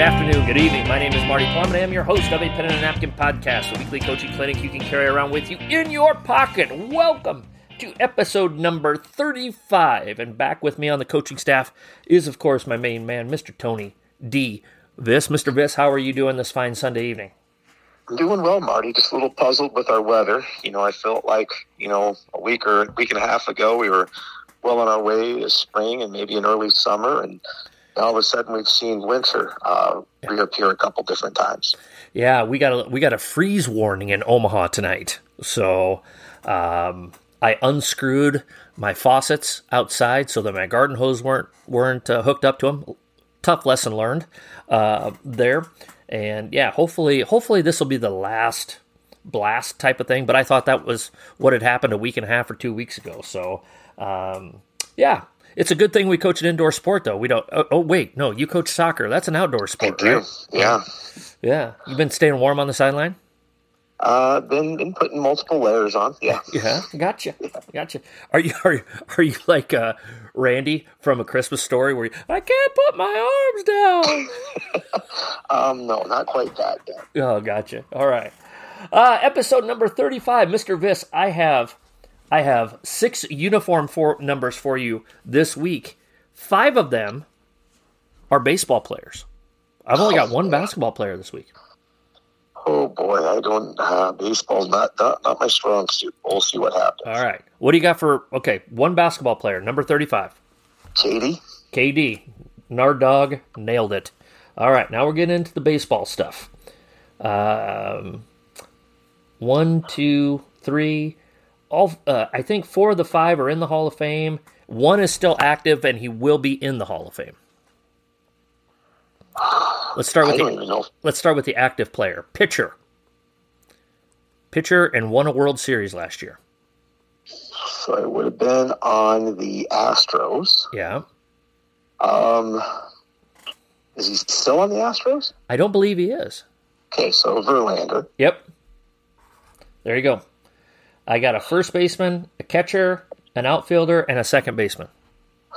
Good afternoon, good evening. My name is Marty Plum, and I am your host of a Pen and a Napkin podcast, a weekly coaching clinic you can carry around with you in your pocket. Welcome to episode number 35. And back with me on the coaching staff is, of course, my main man, Mr. Tony D. Viss. Mr. Viss, how are you doing this fine Sunday evening? Doing well, Marty. Just a little puzzled with our weather. You know, I felt like, you know, a week or a week and a half ago we were well on our way to spring and maybe an early summer and all of a sudden we've seen winter uh, reappear a couple different times. Yeah, we got a we got a freeze warning in Omaha tonight. So um, I unscrewed my faucets outside so that my garden hose weren't weren't uh, hooked up to them. Tough lesson learned uh, there, and yeah, hopefully hopefully this will be the last blast type of thing. But I thought that was what had happened a week and a half or two weeks ago. So um, yeah, it's a good thing we coach an indoor sport, though. We don't. Oh, oh wait, no, you coach soccer. That's an outdoor sport, I do. right? Yeah. Yeah. You've been staying warm on the sideline. Uh, been been putting multiple layers on. Yeah. Yeah. Gotcha. Gotcha. Are you are you, are you like uh, Randy from a Christmas story where you, I can't put my arms down? um, no, not quite that. Yet. oh, gotcha. All right. Uh, episode number thirty-five, Mr. Viss. I have I have six uniform for numbers for you this week. Five of them are baseball players. I've only got one basketball player this week. Oh boy, I don't. Uh, baseball's not, not not my strong suit. We'll see what happens. All right, what do you got for? Okay, one basketball player, number thirty-five. KD. KD, Nard Dog, nailed it. All right, now we're getting into the baseball stuff. Um, one, two, three. All uh, I think four of the five are in the Hall of Fame. One is still active, and he will be in the Hall of Fame. Let's start with the let's start with the active player, pitcher. Pitcher and won a World Series last year. So it would have been on the Astros. Yeah, Um, is he still on the Astros? I don't believe he is. Okay, so Verlander. Yep. There you go. I got a first baseman, a catcher, an outfielder, and a second baseman.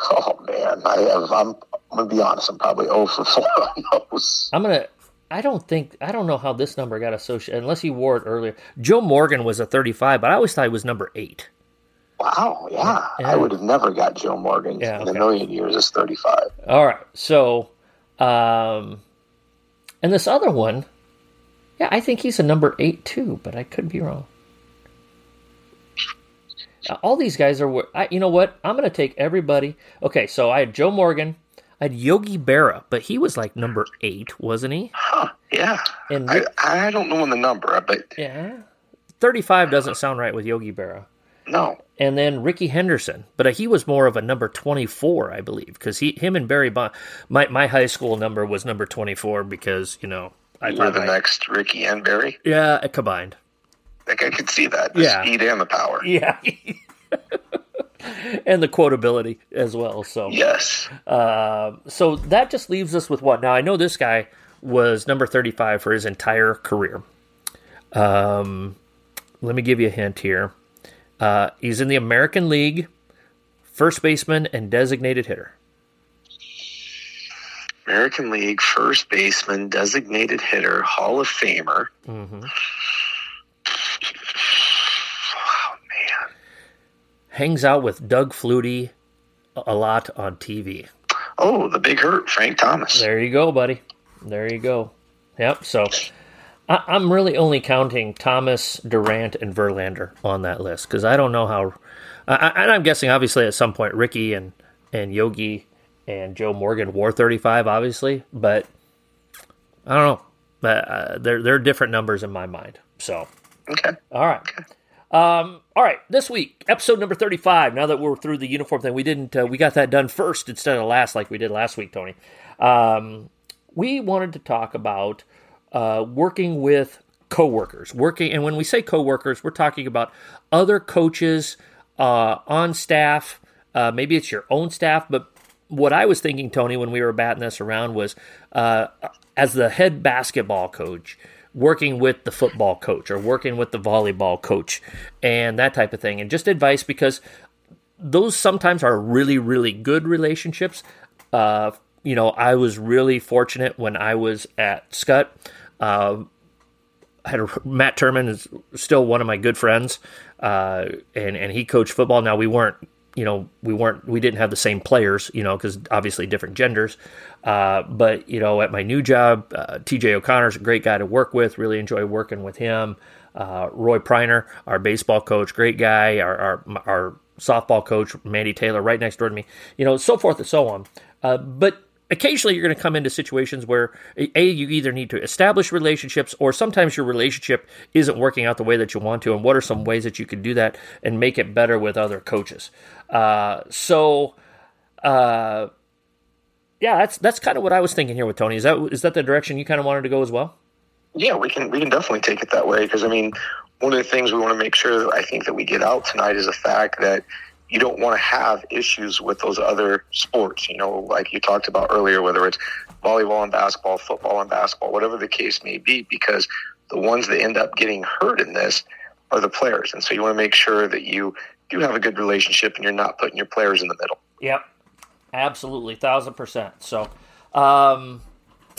Oh man, I have. I'm, I'm gonna be honest. I'm probably 0 for 4 on those. I'm gonna. I don't think. I don't know how this number got associated unless he wore it earlier. Joe Morgan was a 35, but I always thought he was number eight. Wow, yeah. Yeah. I would have never got Joe Morgan Yeah, in okay. a million years as 35. All right. So, um, and this other one, yeah, I think he's a number eight too, but I could be wrong. All these guys are. I, you know what? I'm going to take everybody. Okay, so I had Joe Morgan. I had Yogi Berra, but he was like number eight, wasn't he? Huh, yeah. And I, Rick- I don't know the number, but yeah, 35 doesn't sound right with Yogi Berra. no. and then Rickey Henderson, but uh, he was more of a number twenty four, I believe, because he, him and Barry Bond. My my high school number was number twenty four because you know I You were the I, next Rickey and Barry. yeah combined Like I could see that. The Yeah. speed and the power. yeah, and the quotability as well. So Yes. uh, so that just leaves us with what now? I know this guy was number thirty five for his entire career. Um, let me give you a hint here. Uh, he's in the American League, first baseman and designated hitter. American League first baseman, designated hitter, Hall of Famer. Mm-hmm. Wow, man. Hangs out with Doug Flutie a- lot on TV. Oh, the big hurt, Frank Thomas. There you go, buddy. There you go. Yep. So I, I'm really only counting Thomas, Durant, and Verlander on that list because I don't know how. I, and I'm guessing, obviously, at some point, Rickey and and Yogi and Joe Morgan wore 35, obviously, but I don't know. But uh, they're they're different numbers in my mind. So Okay. All right. Um, all right. This week, episode number thirty-five. Now that we're through the uniform thing, we didn't. Uh, we got that done first instead of last, like we did last week, Tony. Um, we wanted to talk about uh, working with coworkers, working, and when we say coworkers, we're talking about other coaches uh, on staff. Uh, maybe it's your own staff, but what I was thinking, Tony, when we were batting this around was uh, as the head basketball coach, working with the football coach or working with the volleyball coach and that type of thing, and just advice because those sometimes are really, really good relationships. Uh, you know, I was really fortunate when I was at Skutt. Uh, had a, Matt Turman is still one of my good friends, uh, and and he coached football. Now we weren't, you know, we weren't, we didn't have the same players, you know, because obviously different genders. Uh, but you know, at my new job, uh, T.J. O'Connor's a great guy to work with. Really enjoy working with him. Uh, Roy Priner, our baseball coach, great guy. Our, our our softball coach, Mandy Taylor, right next door to me. You know, so forth and so on. Uh, but occasionally you're going to come into situations where a you either need to establish relationships or sometimes your relationship isn't working out the way that you want to and what are some ways that you can do that and make it better with other coaches? Uh, so uh, yeah that's that's kind of what i was thinking here with tony. Is that is that the direction you kind of wanted to go as well? Yeah we can we can definitely take it that way because i mean one of the things we want to make sure that i think that we get out tonight is the fact that you don't want to have issues with those other sports. You know, like you talked about earlier, whether it's volleyball and basketball, football and basketball, whatever the case may be, because the ones that end up getting hurt in this are the players. And so you want to make sure that you do have a good relationship and you're not putting your players in the middle. Yep. Absolutely. Thousand percent. So, um,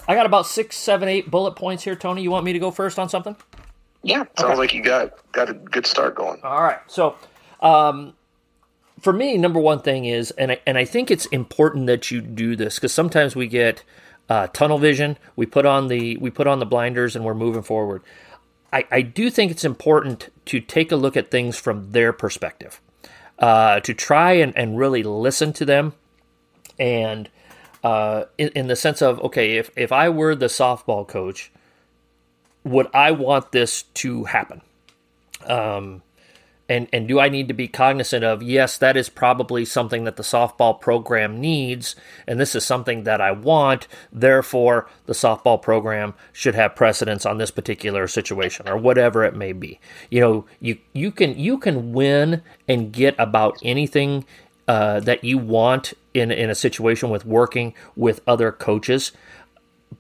I got about six, seven, eight bullet points here, Tony. You want me to go first on something? Yeah. Sounds okay. like you got, got a good start going. All right. So, um, for me, number one thing is, and I, and I think it's important that you do this because sometimes we get uh, tunnel vision. We put on the we put on the blinders and we're moving forward. I, I do think it's important to take a look at things from their perspective, uh, to try and, and really listen to them, and uh, in, in the sense of okay, if if I were the softball coach, would I want this to happen? Um, and and do I need to be cognizant of yes that is probably something that the softball program needs and this is something that I want therefore the softball program should have precedence on this particular situation or whatever it may be. You know you you can you can win and get about anything uh, that you want in in a situation with working with other coaches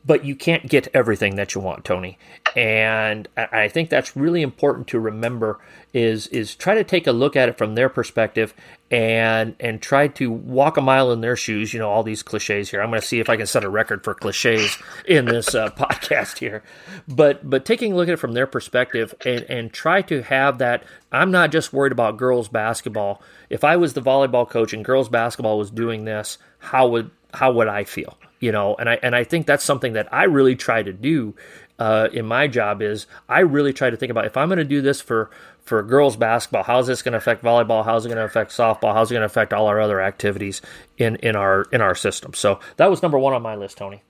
but you can't get everything that you want, Tony. And I think that's really important to remember is is try to take a look at it from their perspective and and try to walk a mile in their shoes. You know, all these cliches here. I'm going to see if I can set a record for cliches in this uh, podcast here. But but taking a look at it from their perspective and and try to have that. I'm not just worried about girls basketball. If I was the volleyball coach and girls basketball was doing this, how would how would I feel? You know and i and i think that's something that i really try to do uh, in my job is i really try to think about if i'm going to do this for for girls basketball how's this going to affect volleyball? How's it going to affect softball? How's it going to affect all our other activities in in our in our system? So that was number one on my list tony.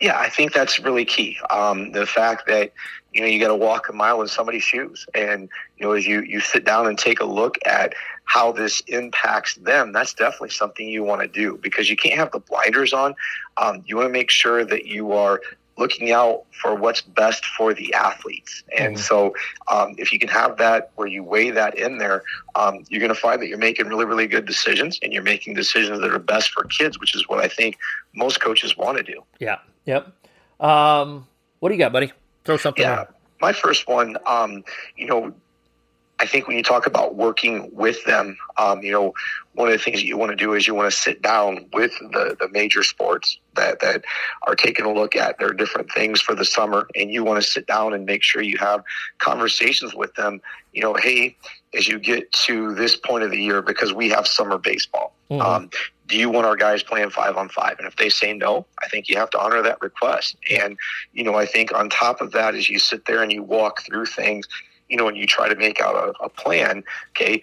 Yeah i think that's really key. Um, the fact that you know you got to walk a mile in somebody's shoes. And you know as you you sit down and take a look at how this impacts them that's definitely something you want to do because you can't have the blinders on. Um, you want to make sure that you are looking out for what's best for the athletes. And mm-hmm. so um, if you can have that where you weigh that in there um, you're going to find that you're making really really good decisions and you're making decisions that are best for kids which is what i think most coaches want to do. Yeah. Yep. Um, what do you got buddy Throw something yeah. My first one, um, you know, I think when you talk about working with them, um, you know, one of the things that you want to do is you want to sit down with the, the major sports that, that are taking a look at their different things for the summer. And you want to sit down and make sure you have conversations with them. You know, hey, as you get to this point of the year, because we have summer baseball, mm-hmm. um, do you want our guys playing five on five? And if they say no, I think you have to honor that request. And, you know, I think on top of that, as you sit there and you walk through things, you know, and you try to make out a, a plan, okay,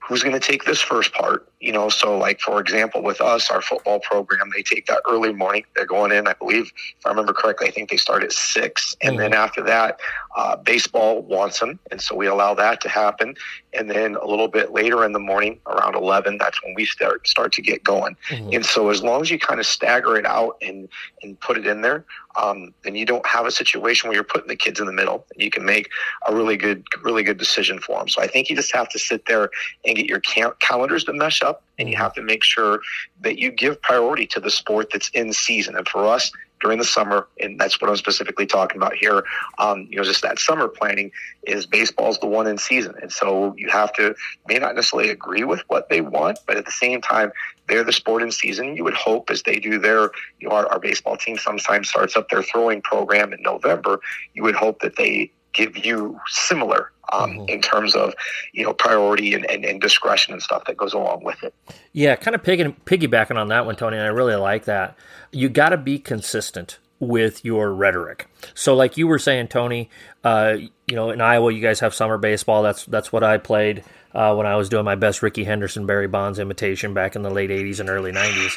who's going to take this first part? You know, so like for example, with us, our football program, they take that early morning. They're going in, I believe, if I remember correctly, I think they start at six, and mm-hmm. then after that, uh, baseball wants them, and so we allow that to happen. And then a little bit later in the morning, around eleven, that's when we start start to get going. Mm-hmm. And so as long as you kind of stagger it out and and put it in there, um, then you don't have a situation where you're putting the kids in the middle, and you can make a really good really good decision for them. So I think you just have to sit there and get your calendars to mesh up and you mm-hmm. have to make sure that you give priority to the sport that's in season. And for us, during the summer, and that's what I'm specifically talking about here. Um, you know, just that summer planning is baseball's the one in season, and so you have to may not necessarily agree with what they want, but at the same time, they're the sport in season. You would hope as they do their, you know, our, our baseball team sometimes starts up their throwing program in November. You would hope that they give you similar um, mm-hmm. in terms of you know priority and, and, and, discretion and stuff that goes along with it. Yeah, kind of piggybacking on that one, Tony, and I really like that. You got to be consistent with your rhetoric. So, like you were saying, Tony, uh, you know, in Iowa, you guys have summer baseball. That's that's what I played uh, when I was doing my best Rickey Henderson, Barry Bonds imitation back in the late '80s and early '90s.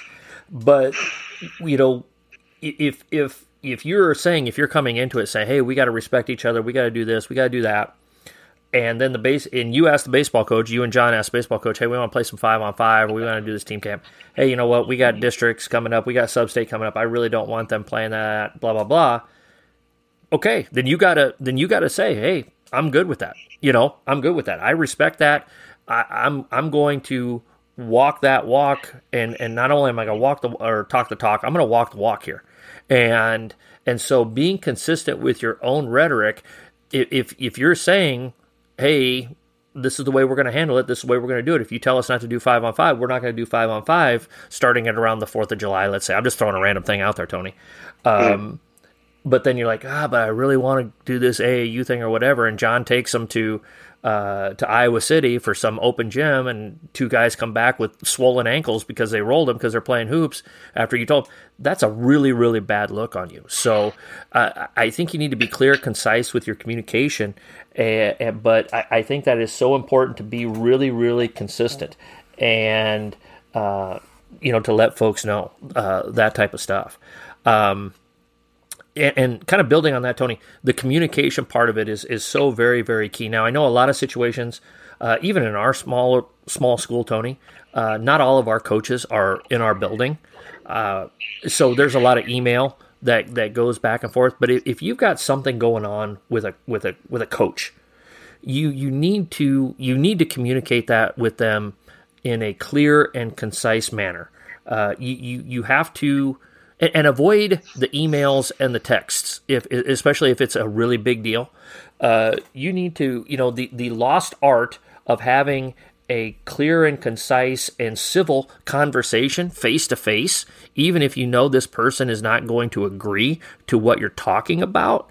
But you know, if if if you're saying if you're coming into it saying, hey, we got to respect each other, we got to do this, we got to do that and then the base and you ask the baseball coach, you and John ask the baseball coach, hey, we want to play some five on five, we want to do this team camp. Hey, you know what? We got districts coming up, we got sub state coming up. I really don't want them playing that. Blah blah blah. Okay, then you gotta then you gotta say, hey, I'm good with that. You know, I'm good with that. I respect that. I, I'm I'm going to walk that walk, and and not only am I gonna walk the or talk the talk, I'm gonna walk the walk here, and and so being consistent with your own rhetoric. If if you're saying hey, this is the way we're going to handle it. This is the way we're going to do it. If you tell us not to do five on five, we're not going to do five on five starting at around the 4th of July, let's say. I'm just throwing a random thing out there, Tony. Um, But then you're like, ah, but I really want to do this AAU thing or whatever. And John takes them to uh, to Iowa City for some open gym, and two guys come back with swollen ankles because they rolled them because they're playing hoops after you told. them. That's a really, really bad look on you. So uh, I think you need to be clear, concise with your communication. Uh, but I, I, think that is so important to be really, really consistent and uh, you know to let folks know uh, that type of stuff. Um, and, and, kind of building on that, Tony, the communication part of it is is so very very key. Now I know a lot of situations, uh, even in our small small school, Tony, uh, not all of our coaches are in our building, uh, so there's a lot of email that that goes back and forth. But if, if you've got something going on with a with a with a coach, you you need to you need to communicate that with them in a clear and concise manner. Uh, you, you you have to and, and, avoid the emails and the texts if especially if it's a really big deal. Uh, you need to you know the the lost art of having a clear and concise and civil conversation face to face, even if you know this person is not going to agree to what you're talking about,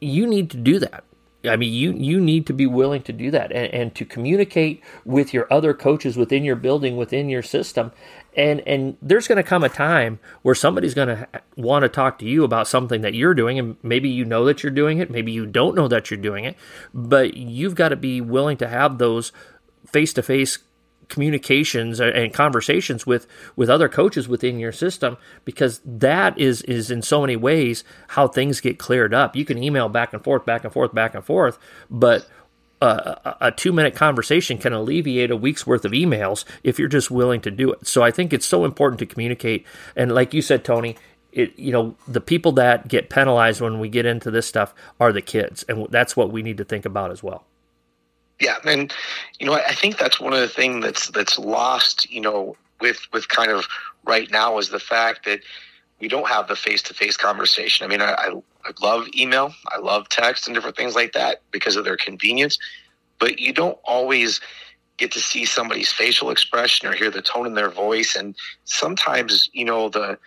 you need to do that. I mean, you you need to be willing to do that and, and to communicate with your other coaches within your building, within your system, and and there's going to come a time where somebody's going to want to talk to you about something that you're doing, and maybe you know that you're doing it, maybe you don't know that you're doing it, but you've got to be willing to have those face to face communications uh, and conversations with with other coaches within your system because that is is in so many ways how things get cleared up. You can email back and forth back and forth back and forth but a, a two minute conversation can alleviate a week's worth of emails if you're just willing to do it. So i think it's so important to communicate. And like you said tony it, you know the people that get penalized when we get into this stuff are the kids. And that's what we need to think about as well. Yeah, and you know, I think that's one of the things that's that's lost. You know, with with kind of right now is the fact that we don't have the face to face conversation. I mean, I, I, love email, I love text, and different things like that because of their convenience, but you don't always get to see somebody's facial expression or hear the tone in their voice, and sometimes you know the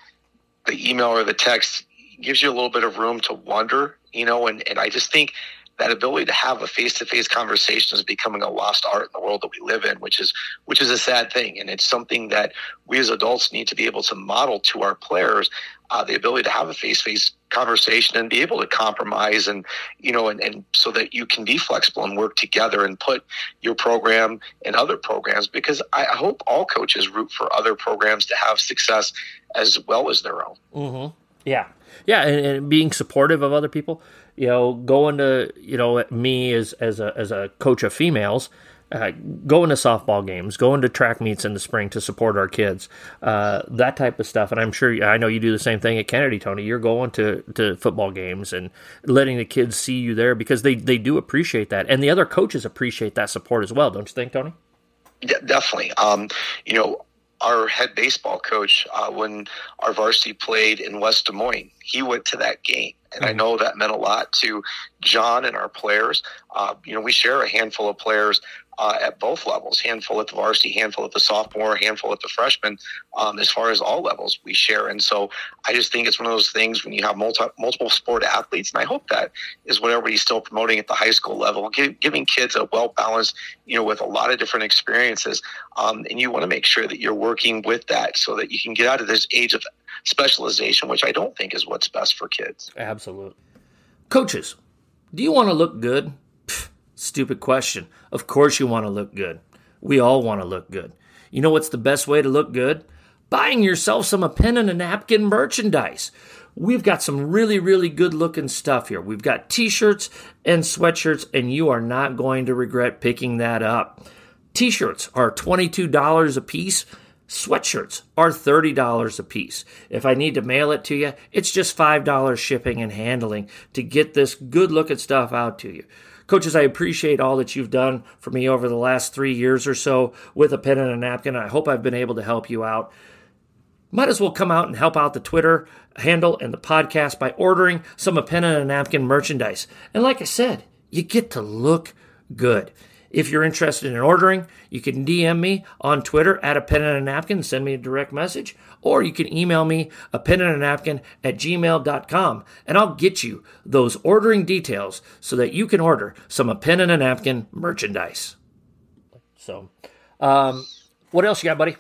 the email or the text gives you a little bit of room to wonder, you know, and, and I just think that ability to have a face-to-face conversation is becoming a lost art in the world that we live in, which is which is a sad thing, and it's something that we as adults need to be able to model to our players uh, the ability to have a face-to-face conversation and be able to compromise and you know and, and so that you can be flexible and work together and put your program and other programs because I hope all coaches root for other programs to have success as well as their own. Mm-hmm. Yeah, yeah, and, and being supportive of other people you know, going to you know me as as a as a coach of females, uh, going to softball games, going to track meets in the spring to support our kids, uh, that type of stuff. And I'm sure I know you do the same thing at Kennedy, Tony. You're going to, to football games and letting the kids see you there because they, they do appreciate that, and the other coaches appreciate that support as well. Don't you think, Tony? Yeah, definitely. Um, you know, our head baseball coach, uh, when our varsity played in West Des Moines, he went to that game. And I mm-hmm. know that meant a lot to John and our players. Uh, you know, we share a handful of players uh, at both levels handful at the varsity, handful at the sophomore, handful at the freshman, um, as far as all levels we share. And so I just think it's one of those things when you have multi, multiple sport athletes, and I hope that is what everybody's still promoting at the high school level, give, giving kids a well balanced, you know, with a lot of different experiences. Um, and you want to make sure that you're working with that so that you can get out of this age of specialization, which I don't think is what's best for kids. Absolutely. Coaches, do you want to look good? Stupid question. Of course you want to look good. We all want to look good. You know what's the best way to look good? Buying yourself some a pen and a napkin merchandise. We've got some really, really good looking stuff here. We've got t shirts and sweatshirts, and you are not going to regret picking that up. T shirts are $22 a piece. Sweatshirts are $30 a piece. If I need to mail it to you, it's just $5 shipping and handling to get this good looking stuff out to you. Coaches, I appreciate all that you've done for me over the last three years or so with a pen and a napkin. I hope I've been able to help you out. Might as well come out and help out the Twitter handle and the podcast by ordering some a pen and a napkin merchandise. And like I said, you get to look good. If you're interested in ordering, you can DM me on Twitter at a pen and a napkin, send me a direct message, or you can email me a pen and a napkin at gmail.com and I'll get you those ordering details so that you can order some a pen and a napkin merchandise. So, um, what else you got, buddy?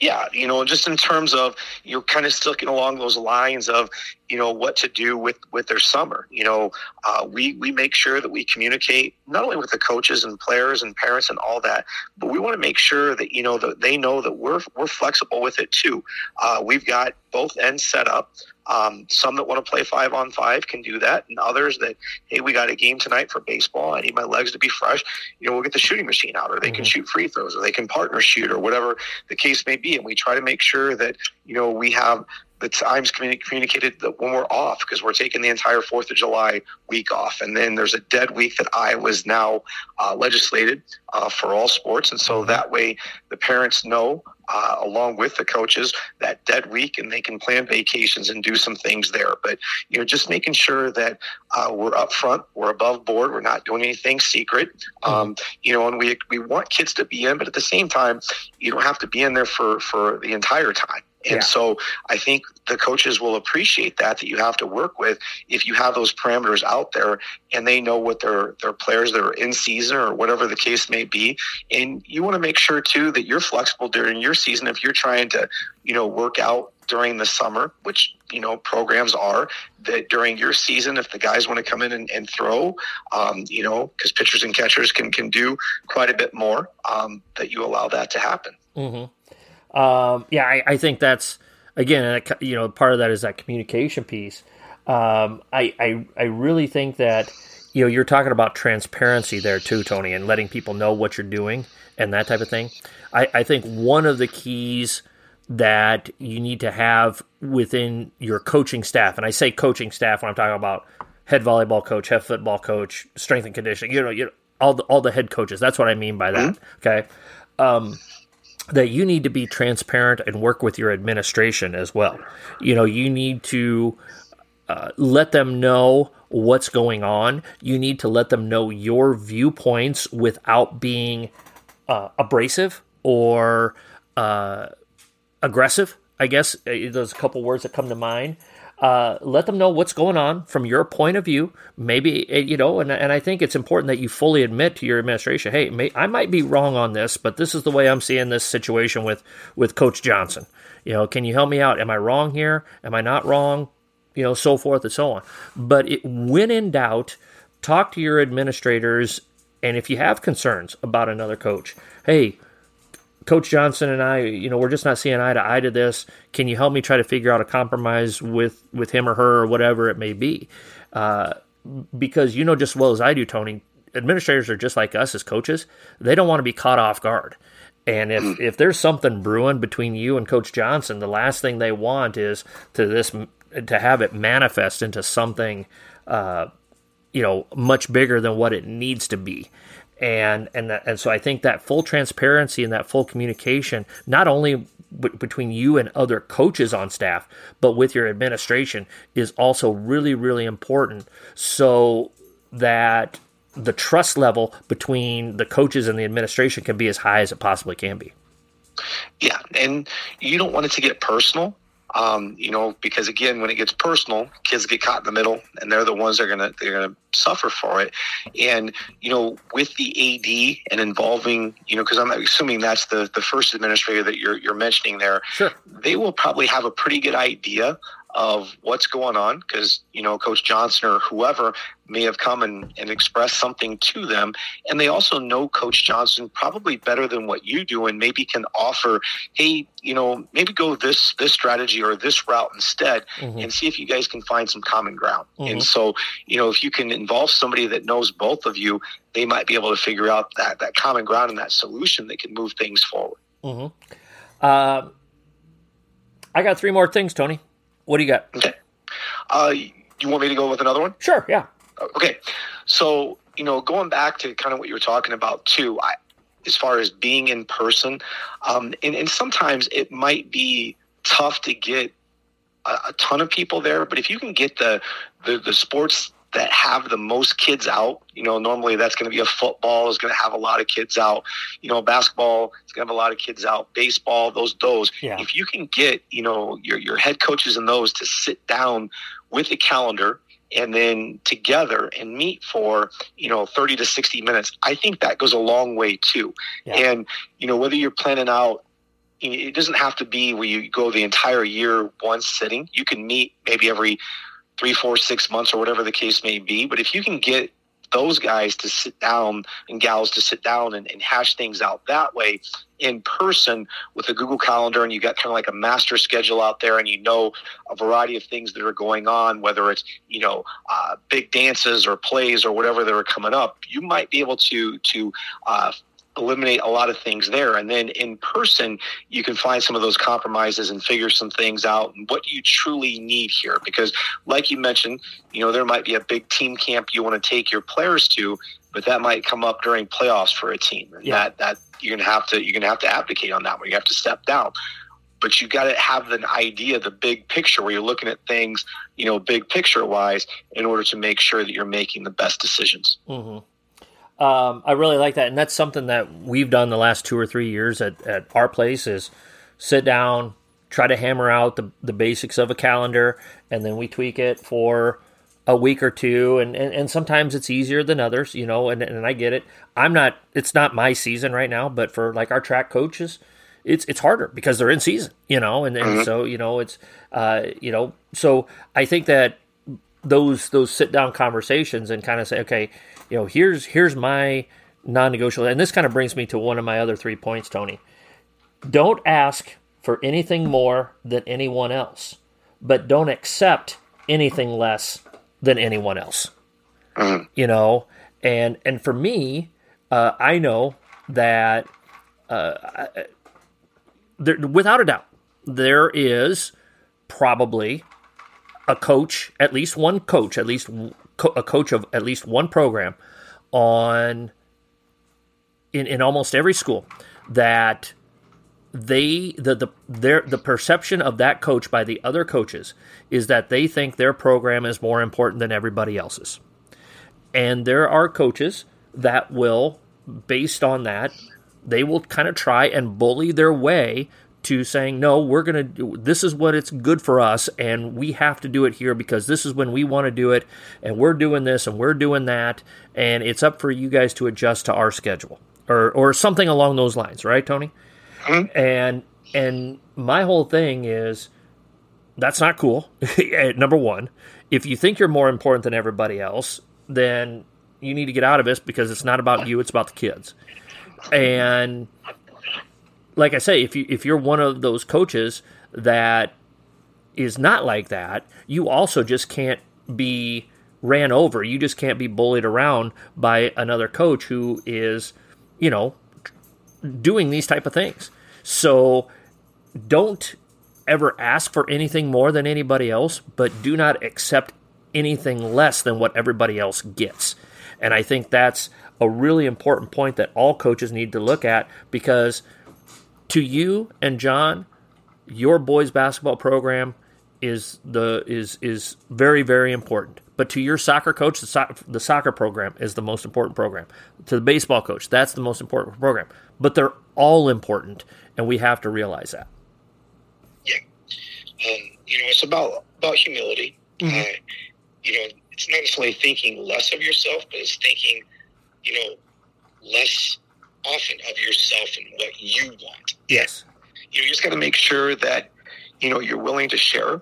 Yeah, you know, just in terms of you're kind of sticking along those lines of you know what to do with with their summer. You know, uh, we we make sure that we communicate not only with the coaches and players and parents and all that, but we want to make sure that you know that they know that we're we're flexible with it too. Uh, we've got both ends set up. Um, some that want to play five on five can do that, and others that hey, we got a game tonight for baseball. I need my legs to be fresh. You know, we'll get the shooting machine out, or they mm-hmm. can shoot free throws, or they can partner shoot, or whatever the case may be. And we try to make sure that you know we have the times communicated that when we're off because we're taking the entire Fourth of July week off, and then there's a dead week that I was now uh, legislated uh, for all sports, and so that way the parents know. Uh, along with the coaches that dead week and they can plan vacations and do some things there. But you know just making sure that uh, we're up front we're above board we're not doing anything secret. Um, you know and we we want kids to be in but at the same time you don't have to be in there for for the entire time and yeah. so I think the coaches will appreciate that that you have to work with if you have those parameters out there and they know what their their players that are in season or whatever the case may be. And you want to make sure too that you're flexible during your season if you're trying to, you know, work out during the summer, which you know programs are that during your season, if the guys want to come in and, and throw, um, you know, because pitchers and catchers can can do quite a bit more, um, that you allow that to happen. Mm-hmm. Um, yeah, I, I, think that's again, you know, part of that is that communication piece. Um, I, I, I really think that you know you're talking about transparency there too, Tony, and letting people know what you're doing and that type of thing. I, I think one of the keys that you need to have within your coaching staff, and I say coaching staff when I'm talking about head volleyball coach, head football coach, strength and conditioning, you know, you know all the all the head coaches. That's what I mean by that. Mm-hmm. Okay. Um, that you need to be transparent and work with your administration as well. You know, you need to uh, let them know what's going on. You need to let them know your viewpoints without being uh, abrasive or uh, aggressive. I guess uh, a couple words that come to mind. Uh, let them know what's going on from your point of view. Maybe you know, and and I think it's important that you fully admit to your administration, hey, may, I might be wrong on this, but this is the way I'm seeing this situation with with Coach Johnson. You know, can you help me out? Am I wrong here? Am I not wrong? You know, so forth and so on. But it, when in doubt, talk to your administrators, and if you have concerns about another coach, hey Coach Johnson and I, you know, we're just not seeing eye to eye to this. Can you help me try to figure out a compromise with with him or her or whatever it may be? Uh, because you know just as well as I do, Tony, administrators are just like us as coaches. They don't want to be caught off guard. And if, mm. if there's something brewing between you and Coach Johnson, the last thing they want is to this to have it manifest into something, uh, you know, much bigger than what it needs to be and and and so I think that full transparency and that full communication, not only b- between you and other coaches on staff, but with your administration, is also really really important. So that the trust level between the coaches and the administration can be as high as it possibly can be. Yeah, and you don't want it to get personal. Um, you know, because again, when it gets personal, kids get caught in the middle, and they're the ones that are gonna they're gonna suffer for it. And you know, with the AD and involving, you know, because I'm assuming that's the the first administrator that you're you're mentioning there. Sure, they will probably have a pretty good idea of what's going on because you know coach johnson or whoever may have come and, and expressed something to them and they also know coach johnson probably better than what you do and maybe can offer hey you know maybe go this this strategy or this route instead mm-hmm. and see if you guys can find some common ground mm-hmm. and so you know if you can involve somebody that knows both of you they might be able to figure out that that common ground and that solution that can move things forward mm-hmm. uh, i got three more things tony what do you got? Okay. Uh, you want me to go with another one? Sure. Yeah. Okay. So you know, going back to kind of what you were talking about too, I, as far as being in person, um, and, and sometimes it might be tough to get a, a ton of people there, but if you can get the the, the sports that have the most kids out. You know, normally that's going to be a football is going to have a lot of kids out. You know, basketball is going to have a lot of kids out. Baseball, those those. Yeah. If you can get you know your your head coaches and those to sit down with a calendar and then together and meet for you know 30 to 60 minutes i think that goes a long way too yeah. and you know whether you're planning out it doesn't have to be where you go the entire year one sitting you can meet maybe every three, four, six months or whatever the case may be. But if you can get those guys to sit down and gals to sit down and, and, hash things out that way in person with a Google Calendar, and you got kind of like a master schedule out there, and you know a variety of things that are going on, whether it's you know uh, big dances or plays or whatever that are coming up, you might be able to to uh, eliminate a lot of things there. And then in person, you can find some of those compromises and figure some things out. And what do you truly need here? Because, like you mentioned, you know, there might be a big team camp you want to take your players to, but that might come up during playoffs for a team. And yeah. that, that you're going to have to, you're going to have to abdicate on that one. You have to step down. But you got to have an idea, the big picture, where you're looking at things, you know, big picture wise, in order to make sure that you're making the best decisions. Mm-hmm. Um, I really like that, and that's something that we've done the last two or three years at, at our place is sit down, try to hammer out the, the basics of a calendar, and then we tweak it for a week or two and, and, and sometimes it's easier than others you know and, and i get it i'm not it's not my season right now but for like our track coaches it's it's harder because they're in season you know and, and mm-hmm. so you know it's uh you know so i think that those those sit down conversations and kind of say okay you know, here's here's my non-negotiable, and this kind of brings me to one of my other three points, Tony. Don't ask for anything more than anyone else, but don't accept anything less than anyone else. Mm-hmm. You know, and and for me, uh, I know that uh, there, without a doubt, there is probably a coach, at least one coach, at least co- a coach of at least one program on in, in almost every school that they the the their the perception of that coach by the other coaches is that they think their program is more important than everybody else's. And there are coaches that will based on that they will kind of try and bully their way to saying no we're going to do this is what it's good for us and we have to do it here because this is when we want to do it and we're doing this and we're doing that and it's up for you guys to adjust to our schedule or or something along those lines right tony? Mm-hmm. and and my whole thing is that's not cool number 1 if you think you're more important than everybody else then you need to get out of this because it's not about you it's about the kids. And like I say, if you if you're one of those coaches that is not like that, you also just can't be ran over. You just can't be bullied around by another coach who is, you know, doing these type of things. So don't ever ask for anything more than anybody else, but do not accept anything less than what everybody else gets. And I think that's a really important point that all coaches need to look at because to you and John, your boys basketball program is the is is very very important. But to your soccer coach, the, so- the soccer program is the most important program. To the baseball coach, that's the most important program. But they're all important, and we have to realize that. Yeah, um, you know, it's about about humility. Mm-hmm. Uh, you know, it's not necessarily thinking less of yourself, but it's thinking, you know, less often of yourself and what you want. Yes. You, know, you just got to make sure that you know you're willing to share.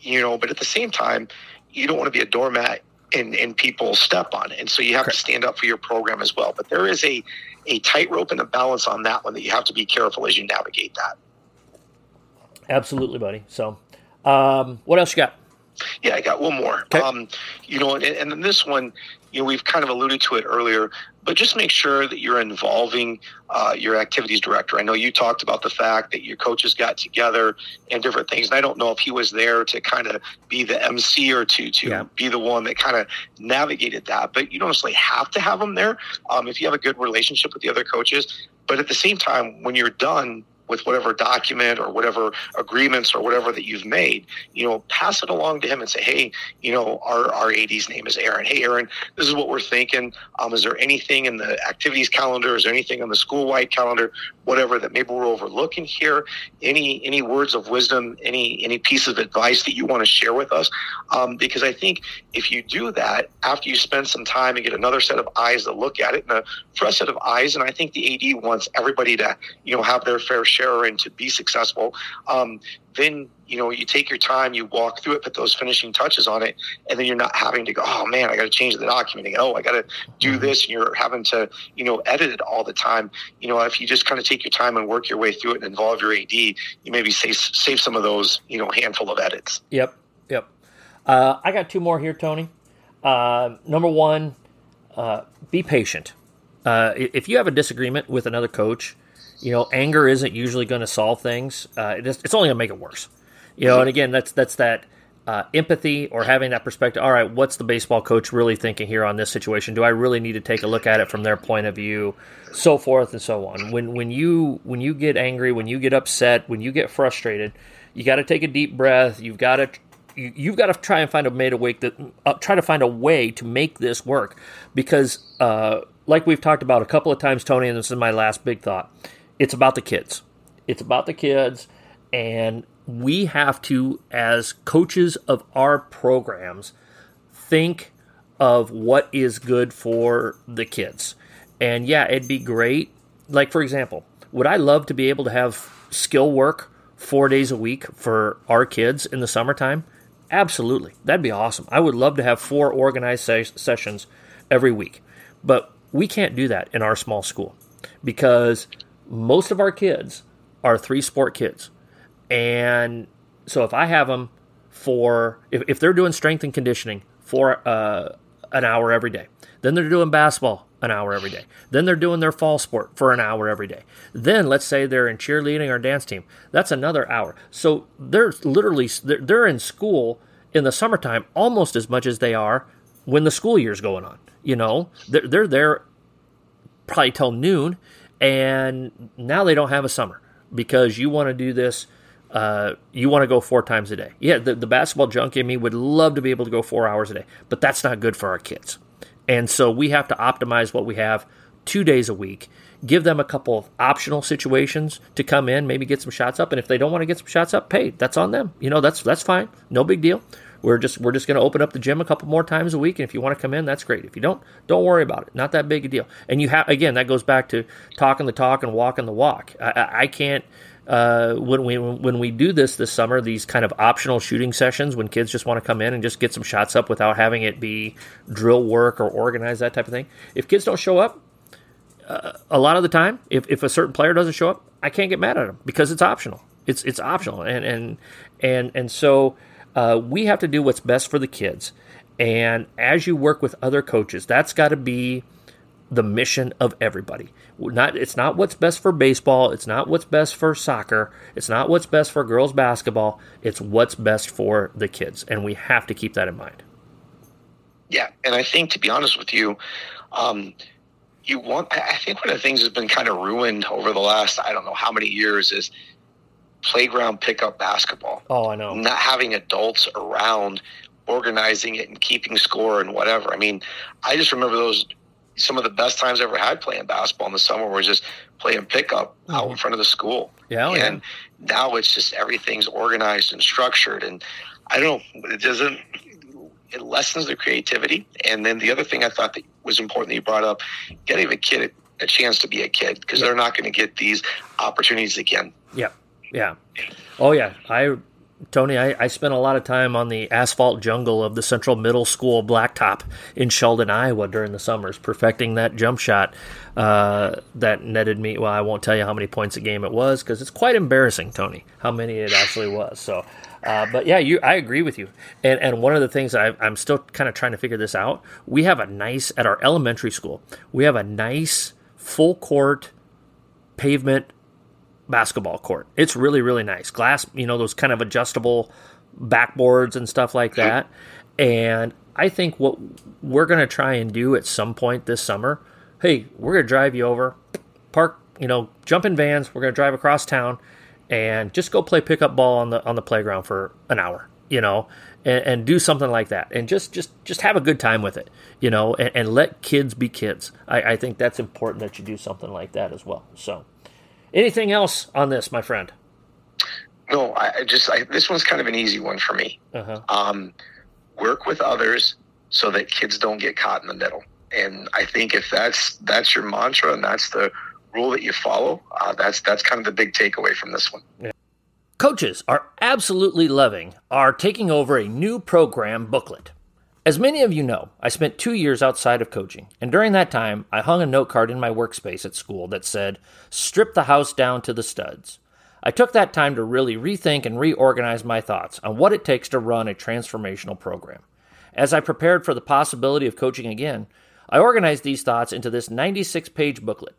You know, but at the same time, you don't want to be a doormat and, and people step on it. And so you have Correct. to stand up for your program as well. But there is a, a tightrope and a balance on that one that you have to be careful as you navigate that. Absolutely, buddy. So, um, what else you got? Yeah, I got one more. Okay. Um, you know, and, and then this one, you know, we've kind of alluded to it earlier, but just make sure that you're involving uh, your activities director. I know you talked about the fact that your coaches got together and different things. And I don't know if he was there to kind of be the MC or to to yeah. be the one that kind of navigated that. But you don't necessarily have to have him there um, if you have a good relationship with the other coaches. But at the same time, when you're done with whatever document or whatever agreements or whatever that you've made, you know, pass it along to him and say, hey, you know, our, our AD's name is Aaron. Hey, Aaron, this is what we're thinking. Um, is there anything in the activities calendar? Is there anything on the school-wide calendar, whatever that maybe we're overlooking here? Any any words of wisdom, any any piece of advice that you want to share with us? Um, because I think if you do that after you spend some time and get another set of eyes to look at it and a fresh set of eyes, and I think the AD wants everybody to, you know, have their fair share share and to be successful, um, then you know you take your time, you walk through it, put those finishing touches on it, and then you're not having to go, oh man, I got to change the document. oh, I got to do mm-hmm. this, and you're having to you know edit it all the time. You know, if you just kind of take your time and work your way through it and involve your AD, you maybe save save some of those you know handful of edits. Yep, yep. Uh, I got two more here, Tony. Uh, number one, uh, be patient. Uh, if you have a disagreement with another coach, you know, anger isn't usually going to solve things. Uh, it's, it's only going to make it worse. You know, and again, that's that's that uh, empathy or having that perspective. All right, what's the baseball coach really thinking here on this situation? Do I really need to take a look at it from their point of view? So forth and so on. When when you when you get angry, when you get upset, when you get frustrated, you got to take a deep breath. You've got to you, have got to try and find a way to wake that uh, try to find a way to make this work because uh, like we've talked about a couple of times tony and this is my last big thought it's about the kids. It's about the kids, and we have to, as coaches of our programs, think of what is good for the kids. And yeah, it'd be great. Like, for example, would I love to be able to have skill work four days a week for our kids in the summertime? Absolutely. That'd be awesome. I would love to have four organized ses- sessions every week. But we can't do that in our small school because most of our kids are three sport kids. And so if I have them for, if, if they're doing strength and conditioning for uh, an hour every day, then they're doing basketball an hour every day. Then they're doing their fall sport for an hour every day. Then let's say they're in cheerleading or dance team. That's another hour. So they're literally they're, they're in school in the summertime almost as much as they are when the school year's going on. You know, they're, they're there probably till noon and now they don't have a summer because you want to do this. Uh, you want to go four times a day. Yeah, the, the basketball junkie in me would love to be able to go four hours a day, but that's not good for our kids. And so we have to optimize what we have two days a week. Give them a couple of optional situations to come in, maybe get some shots up, and if they don't want to get some shots up, pay. That's on them. You know, that's that's fine. No big deal. We're just we're just going to open up the gym a couple more times a week, and if you want to come in, that's great. If you don't, don't worry about it. Not that big a deal. And you have again, that goes back to talking the talk and walking the walk. I, I can't. Uh, when we when we do this this summer, these kind of optional shooting sessions, when kids just want to come in and just get some shots up without having it be drill work or organized that type of thing. If kids don't show up, uh, a lot of the time, if, if a certain player doesn't show up, I can't get mad at them because it's optional. It's it's optional, and and and and so uh, we have to do what's best for the kids. And as you work with other coaches, that's got to be the mission of everybody. Not it's not what's best for baseball, it's not what's best for soccer, it's not what's best for girls basketball, it's what's best for the kids and we have to keep that in mind. Yeah, and I think to be honest with you, um, you want. I think one of the things that's been kind of ruined over the last I don't know how many years is playground pickup basketball. Oh, I know. Not having adults around organizing it and keeping score and whatever. I mean, I just remember those some of the best times I ever had playing basketball in the summer was just playing pickup mm-hmm. out in front of the school. Yeah, oh, and yeah. now it's just everything's organized and structured, and I don't know. It doesn't. It lessens the creativity. And then the other thing I thought that was important that you brought up, getting a kid a chance to be a kid because yeah. they're not going to get these opportunities again. Yeah, yeah. Oh yeah, I Tony, I, I, spent a lot of time on the asphalt jungle of the Central Middle School blacktop in Sheldon, Iowa during the summers, perfecting that jump shot uh, that netted me. Well, I won't tell you how many points a game it was because it's quite embarrassing, Tony, how many it actually was. So, uh, but yeah, you, I agree with you. And and one of the things I, I'm still kind of trying to figure this out. We have a nice at our elementary school. We have a nice full court pavement basketball court. It's really really nice. Glass, you know, those kind of adjustable backboards and stuff like that. And I think what we're going to try and do at some point this summer, hey, we're going to drive you over, park, you know, jump in vans, we're going to drive across town and just go play pickup ball on the on the playground for an hour, you know, and, and do something like that, and just just just have a good time with it, you know, and, and let kids be kids. I, I think that's important that you do something like that as well. So. Anything else on this, my friend? No, I just I, this one's kind of an easy one for me. Uh-huh. Um, work with others so that kids don't get caught in the middle. And I think if that's that's your mantra and that's the rule that you follow, uh, that's that's kind of the big takeaway from this one. Yeah. Coaches are absolutely loving our taking over a new program booklet. As many of you know, I spent two years outside of coaching, and during that time, I hung a note card in my workspace at school that said, Strip the house down to the studs. I took that time to really rethink and reorganize my thoughts on what it takes to run a transformational program. As I prepared for the possibility of coaching again, I organized these thoughts into this 96 page booklet.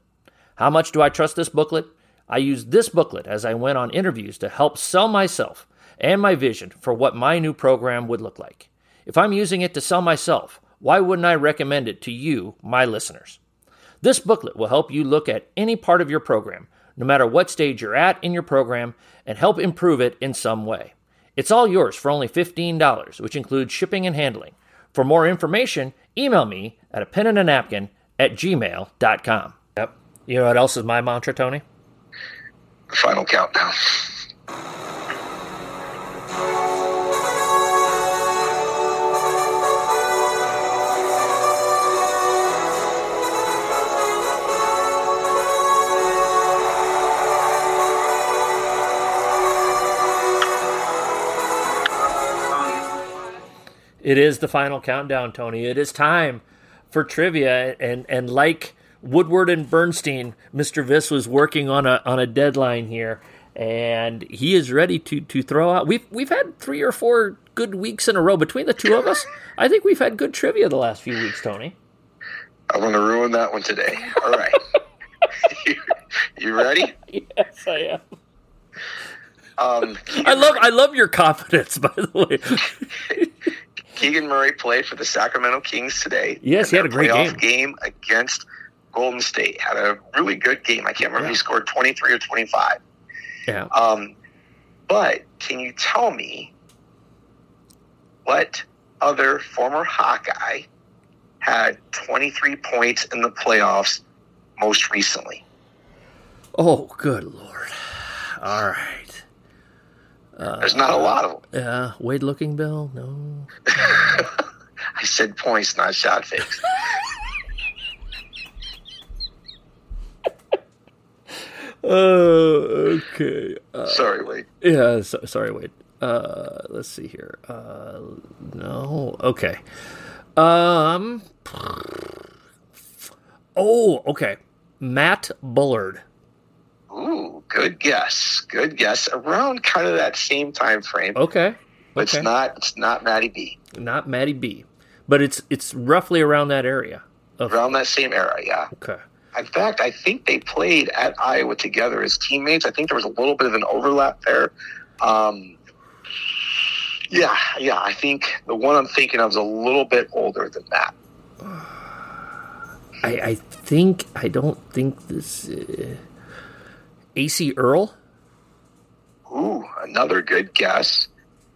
How much do I trust this booklet? I used this booklet as I went on interviews to help sell myself and my vision for what my new program would look like. If I'm using it to sell myself, why wouldn't I recommend it to you, my listeners? This booklet will help you look at any part of your program, no matter what stage you're at in your program, and help improve it in some way. It's all yours for only $15, which includes shipping and handling. For more information, email me at a pen and a napkin at gmail.com. Yep. You know what else is my mantra, Tony? Final countdown. It is the final countdown, Tony. It is time for trivia, and and like Woodward and Bernstein, Mr. Viss was working on a on a deadline here, and he is ready to to throw out. We've we've had three or four good weeks in a row between the two of us. I think we've had good trivia the last few weeks, Tony. I'm going to ruin that one today. All right, you, you ready? Yes, I am. Um, I love I love your confidence, by the way. Keegan Murray played for the Sacramento Kings today. Yes, he had a great game. game against Golden State. Had a really good game. I can't remember yeah. he scored 23 or 25. Yeah. Um, but can you tell me what other former Hawkeye had 23 points in the playoffs most recently? Oh, good lord! All right. Uh, There's not a lot of them. Yeah, Wade Lookingbill. No. I said points, not shot fakes. Uh, okay. Uh, sorry, Wade. Yeah, so, sorry, Wade. Uh, let's see here. Uh, no. Okay. Um. Oh, okay. Matt Bullard. Ooh, good guess. Good guess. Around kind of that same time frame. Okay. But okay. it's not it's not Matty B. Not Matty B. But it's it's roughly around that area. Of... Around that same era, yeah. Okay. In fact, I think they played at Iowa together as teammates. I think there was a little bit of an overlap there. Um, Yeah, yeah. I think the one I'm thinking of is a little bit older than that. I, I think I don't think this. Uh, Acie Earl. Ooh, another good guess.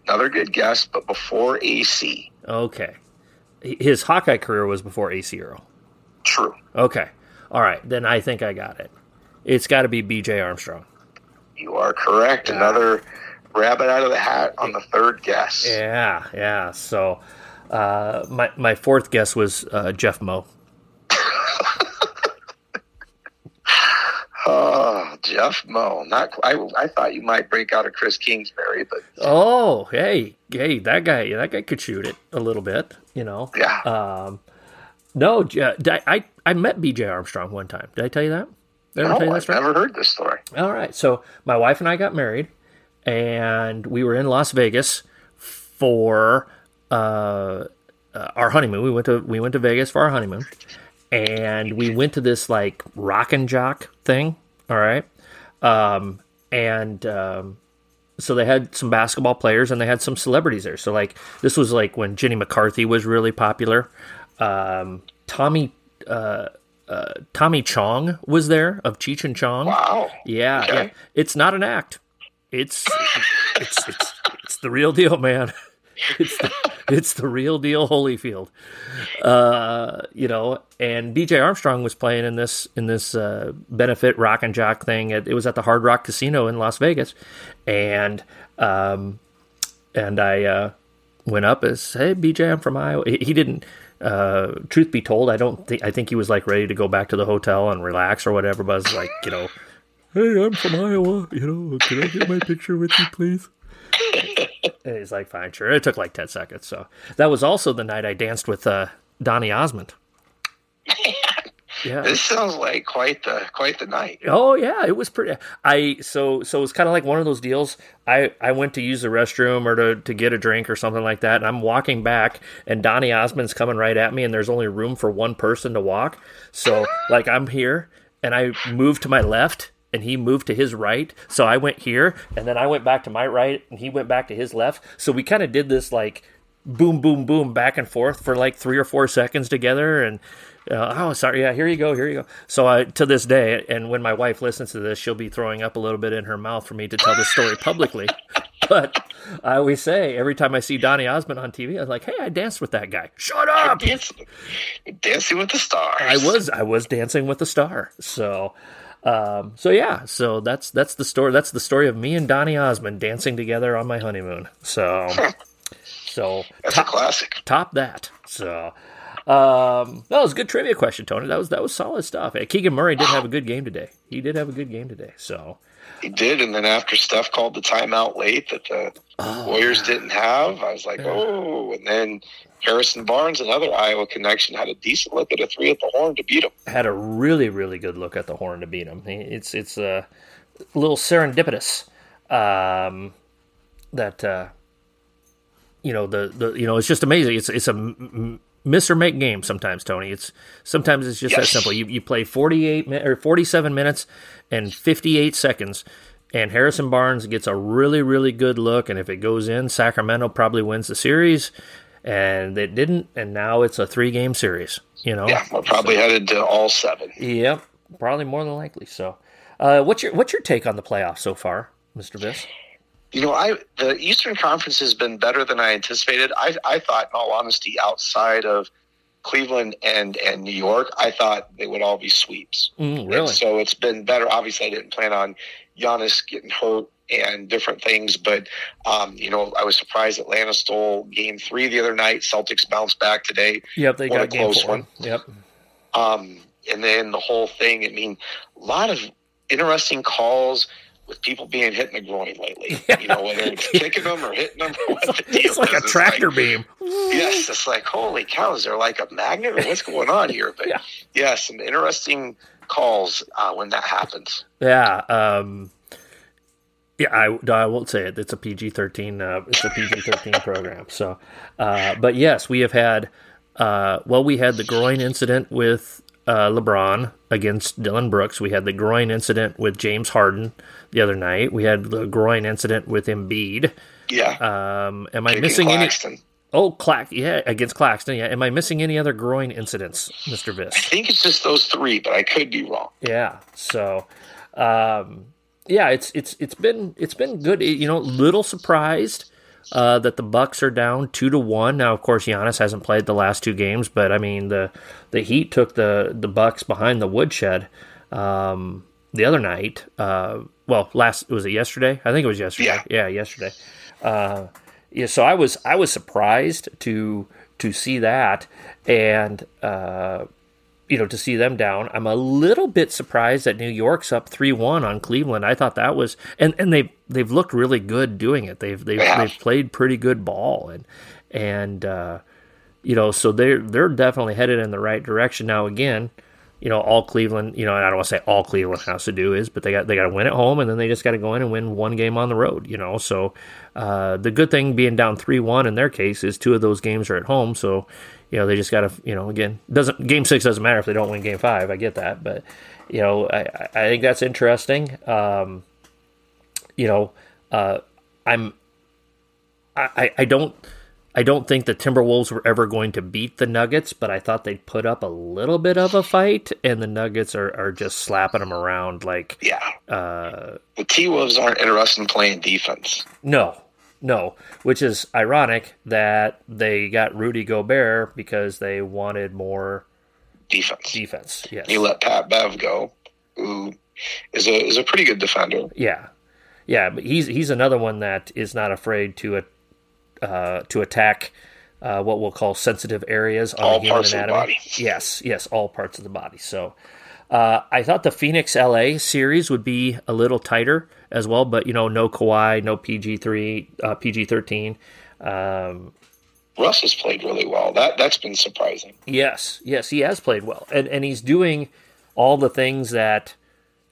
Another good guess, but before Acie. Okay, his Hawkeye career was before Acie Earl. True. Okay, all right. Then I think I got it. It's got to be B.J. Armstrong. You are correct. Yeah. Another rabbit out of the hat on the third guess. Yeah, yeah. So uh, my my fourth guess was uh, Jeff Moe. Oh, Jeff Moe. Not I. I thought you might break out of Chris Kingsbury, but oh, hey, hey, that guy, that guy could shoot it a little bit. You know. Yeah. Um, no, I I met B.J. Armstrong one time. Did I tell you that? Did no, I've never heard this story. All right, so my wife and I got married and we were in Las Vegas for uh, uh, our honeymoon. We went to we went to Vegas for our honeymoon, and we went to this like rock and jock thing. All right, um, and um, so they had some basketball players and they had some celebrities there. So like this was like when Jenny McCarthy was really popular. Um, Tommy. Uh, uh, Tommy Chong was there of Cheech and Chong. Wow. Yeah, okay. yeah. It's not an act. It's it's it's it's the real deal, man. It's the, it's the real deal, Holyfield. Uh, you know, and BJ Armstrong was playing in this in this uh, benefit rock and jock thing. It, it, was at the Hard Rock Casino in Las Vegas, and um, and I uh, went up as, "Hey, BJ, I'm from Iowa." He, he didn't. Uh, truth be told, I don't think I think he was like ready to go back to the hotel and relax or whatever. But I was like, you know, hey, I'm from Iowa. You know, can I get my picture with you, please? And he's like, fine, sure. It took like 10 seconds. So that was also the night I danced with uh, Donny Osmond. Yeah. This sounds like quite the quite the night. Oh yeah, it was pretty. I so so it's kind of like one of those deals. I I went to use the restroom or to to get a drink or something like that, and I'm walking back, and Donny Osmond's coming right at me, and there's only room for one person to walk. So like I'm here, and I move to my left, and he moved to his right. So I went here, and then I went back to my right, and he went back to his left. So we kind of did this like boom, boom, boom, back and forth for like three or four seconds together. And uh, oh, sorry, yeah, here you go, here you go. So I, to this day, and when my wife listens to this, she'll be throwing up a little bit in her mouth for me to tell the story publicly. but I always say every time I see Donny Osmond on TV, I'm like, "Hey, I danced with that guy." Shut up! Dancing, dancing with the stars. I was, I was dancing with the star. So, um, so yeah, so that's that's the story. That's the story of me and Donny Osmond dancing together on my honeymoon. So, so that's top, a classic. Top that. So, um, that was a good trivia question, Tony. That was that was solid stuff. Keegan Murray did have a good game today. He did have a good game today. So, he did, and then after Steph called the timeout late that the oh, Warriors didn't have, I was like, yeah. oh. And then Harrison Barnes, another Iowa connection, had a decent look at a three at the horn to beat him. Had a really, really good look at the horn to beat him. It's it's a little serendipitous um, that uh, you know the the you know it's just amazing. It's it's a m- miss or make games sometimes, Tony. It's sometimes it's just yes. that simple. You you play forty eight or forty seven minutes and 58 seconds. And Harrison Barnes gets a really, really good look. And if it goes in, Sacramento probably wins the series. And it didn't. And now it's a three game series, you know? Yeah, we're probably so, headed to all seven. Yep, probably more than likely. So, uh, what's your what's your take on the playoffs so far, Mr. Biss? You know, I the Eastern Conference has been better than I anticipated. I, I thought, in all honesty, outside of Cleveland and and New York, I thought they would all be sweeps. Mm, really? And so it's been better. Obviously, I didn't plan on Giannis getting hurt and different things, but um, you know, I was surprised Atlanta stole Game Three the other night. Celtics bounced back today. Yep, they got a close one. Yep. Um, and then the whole thing. I mean, a lot of interesting calls with people being hit in the groin lately. Yeah. You know, whether it's kicking them or hitting them. Or what the deal it's like is. a tractor like, beam. Yes, it's like holy cow! Is there like a magnet or what's going on here? But yeah, yeah some interesting calls uh, when that happens. Yeah. Um, yeah, I, I won't say it. It's a PG thirteen. Uh, it's a PG thirteen program. So, uh, but yes, we have had. Uh, well, we had the groin incident with uh, LeBron against Dillon Brooks. We had the groin incident with James Harden the other night. We had the groin incident with Embiid Yeah. Um, am I missing Claxton. any? Oh, Clack, yeah, against Claxton. Yeah. Am I missing any other groin incidents, Mister I think it's just those three, but I could be wrong. Yeah. So, um, yeah, it's it's it's been it's been good. You know, little surprised uh, that the Bucks are down two to one. Now, of course, Giannis hasn't played the last two games, but I mean the the Heat took the the Bucks behind the woodshed um, the other night. Uh, well, last was it yesterday? I think it was yesterday. Yeah. yeah yesterday. Uh, yeah, so I was I was surprised to to see that and. You know, to see them down. I'm a little bit surprised that New York's up three one on Cleveland. I thought that was and, and they they've looked really good doing it. They've they've Yeah. they've played pretty good ball and and uh, you know, so they're they're definitely headed in the right direction. Now again, you know, all Cleveland, you know, I don't want to say all Cleveland has to do is, but they got they got to win at home, and then they just got to go in and win one game on the road. You know, so uh, the good thing being down three one in their case is two of those games are at home, so you know they just got to you know again doesn't game six doesn't matter if they don't win game five. I get that, but you know I I think that's interesting. Um, you know, uh, I'm I- I don't. I don't think the Timberwolves were ever going to beat the Nuggets, but I thought they'd put up a little bit of a fight, and the Nuggets are, are just slapping them around like, Yeah. uh, The T Wolves aren't interested in playing defense. no, no, which is ironic that they got Rudy Gobert because they wanted more Defense. defense. Yes. You let Pat Bev go, who is a is a pretty good defender. Yeah, yeah, but he's he's another one that is not afraid to uh, to attack uh, what we'll call sensitive areas on All the human the anatomy. body. Yes, yes, all parts of the body. So uh, I thought the Phoenix LA series would be a little tighter as well, but you know, no Kawhi, no PG three, uh, PG thirteen. Um, Russ has played really well. That that's been surprising. Yes, yes, he has played well, and and he's doing all the things that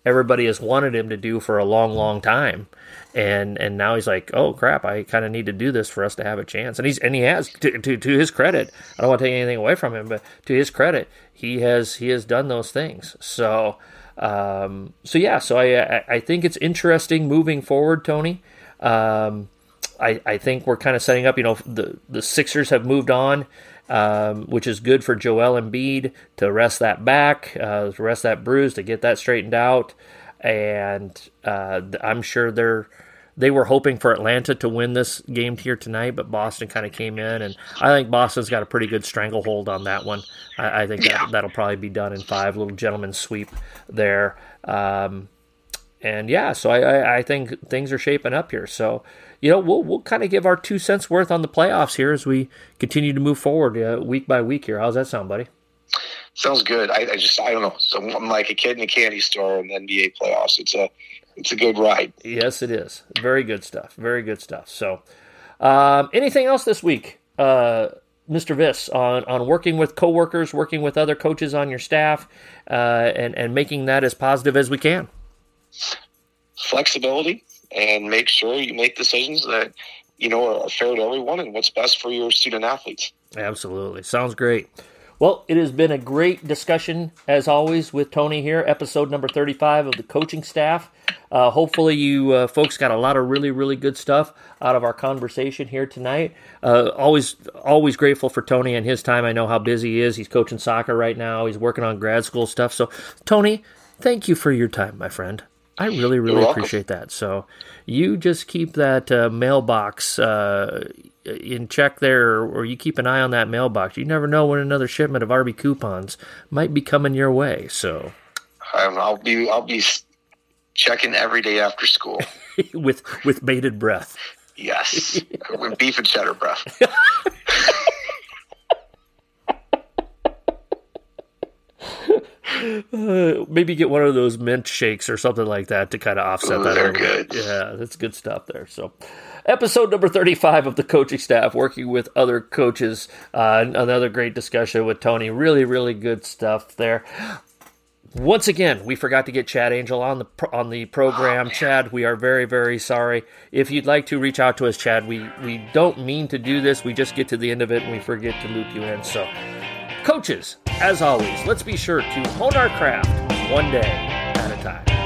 everybody has wanted him to do for a long, long time, and and now he's like, oh crap, I kind of need to do this for us to have a chance, and he's and he has to, to to his credit. I don't want to take anything away from him, but to his credit, he has he has done those things. So. Um, so yeah, so I, I think it's interesting moving forward, Tony. Um, I, I think we're kind of setting up. You know, the the Sixers have moved on, um, which is good for Joel Embiid to rest that back, uh, to rest that bruise, to get that straightened out, and uh, I'm sure they're they were hoping for Atlanta to win this game here tonight, but Boston kind of came in, and I think Boston's got a pretty good stranglehold on that one. I, I think Yeah. that, that'll probably be done in five. Little gentleman sweep there. Um, and yeah, so I, I, I think things are shaping up here. So you know, we'll we'll kind of give our two cents worth on the playoffs here as we continue to move forward uh, week by week here. How's that sound, buddy? Sounds good. I, I just I don't know. So I'm like a kid in a candy store in the NBA playoffs. It's a it's a good ride. Yes, it is. Very good stuff. Very good stuff. So, um, anything else this week, uh, Mr. Viss, on on working with coworkers, working with other coaches on your staff, uh, and and making that as positive as we can. Flexibility and make sure you make decisions that you know are fair to everyone and what's best for your student athletes. Absolutely. Sounds great. Well, it has been a great discussion, as always, with Tony here, episode number 35 of the coaching staff. Uh, hopefully, you uh, folks got a lot of really, really good stuff out of our conversation here tonight. Uh, always, always grateful for Tony and his time. I know how busy he is. He's coaching soccer right now, he's working on grad school stuff. So, Tony, thank you for your time, my friend. I really, really appreciate that. So, you just keep that uh, mailbox uh, in check there, or you keep an eye on that mailbox. You never know when another shipment of RB coupons might be coming your way. So, Um, I'll be I'll be checking every day after school. with with bated breath. Yes, with beef and cheddar breath. Uh, maybe get one of those mint shakes or something like that to kind of offset Ooh, that. they're bit. good. Yeah, that's good stuff there. So, episode number 35 of the coaching staff, working with other coaches. Uh, another great discussion with Tony. Really, really good stuff there. Once again, we forgot to get Chad Angel on the on the program. Chad, we are very very sorry. If you'd like to reach out to us, Chad, we we don't mean to do this. We just get to the end of it and we forget to loop you in. So, Coaches, as always, let's be sure to hone our craft one day at a time.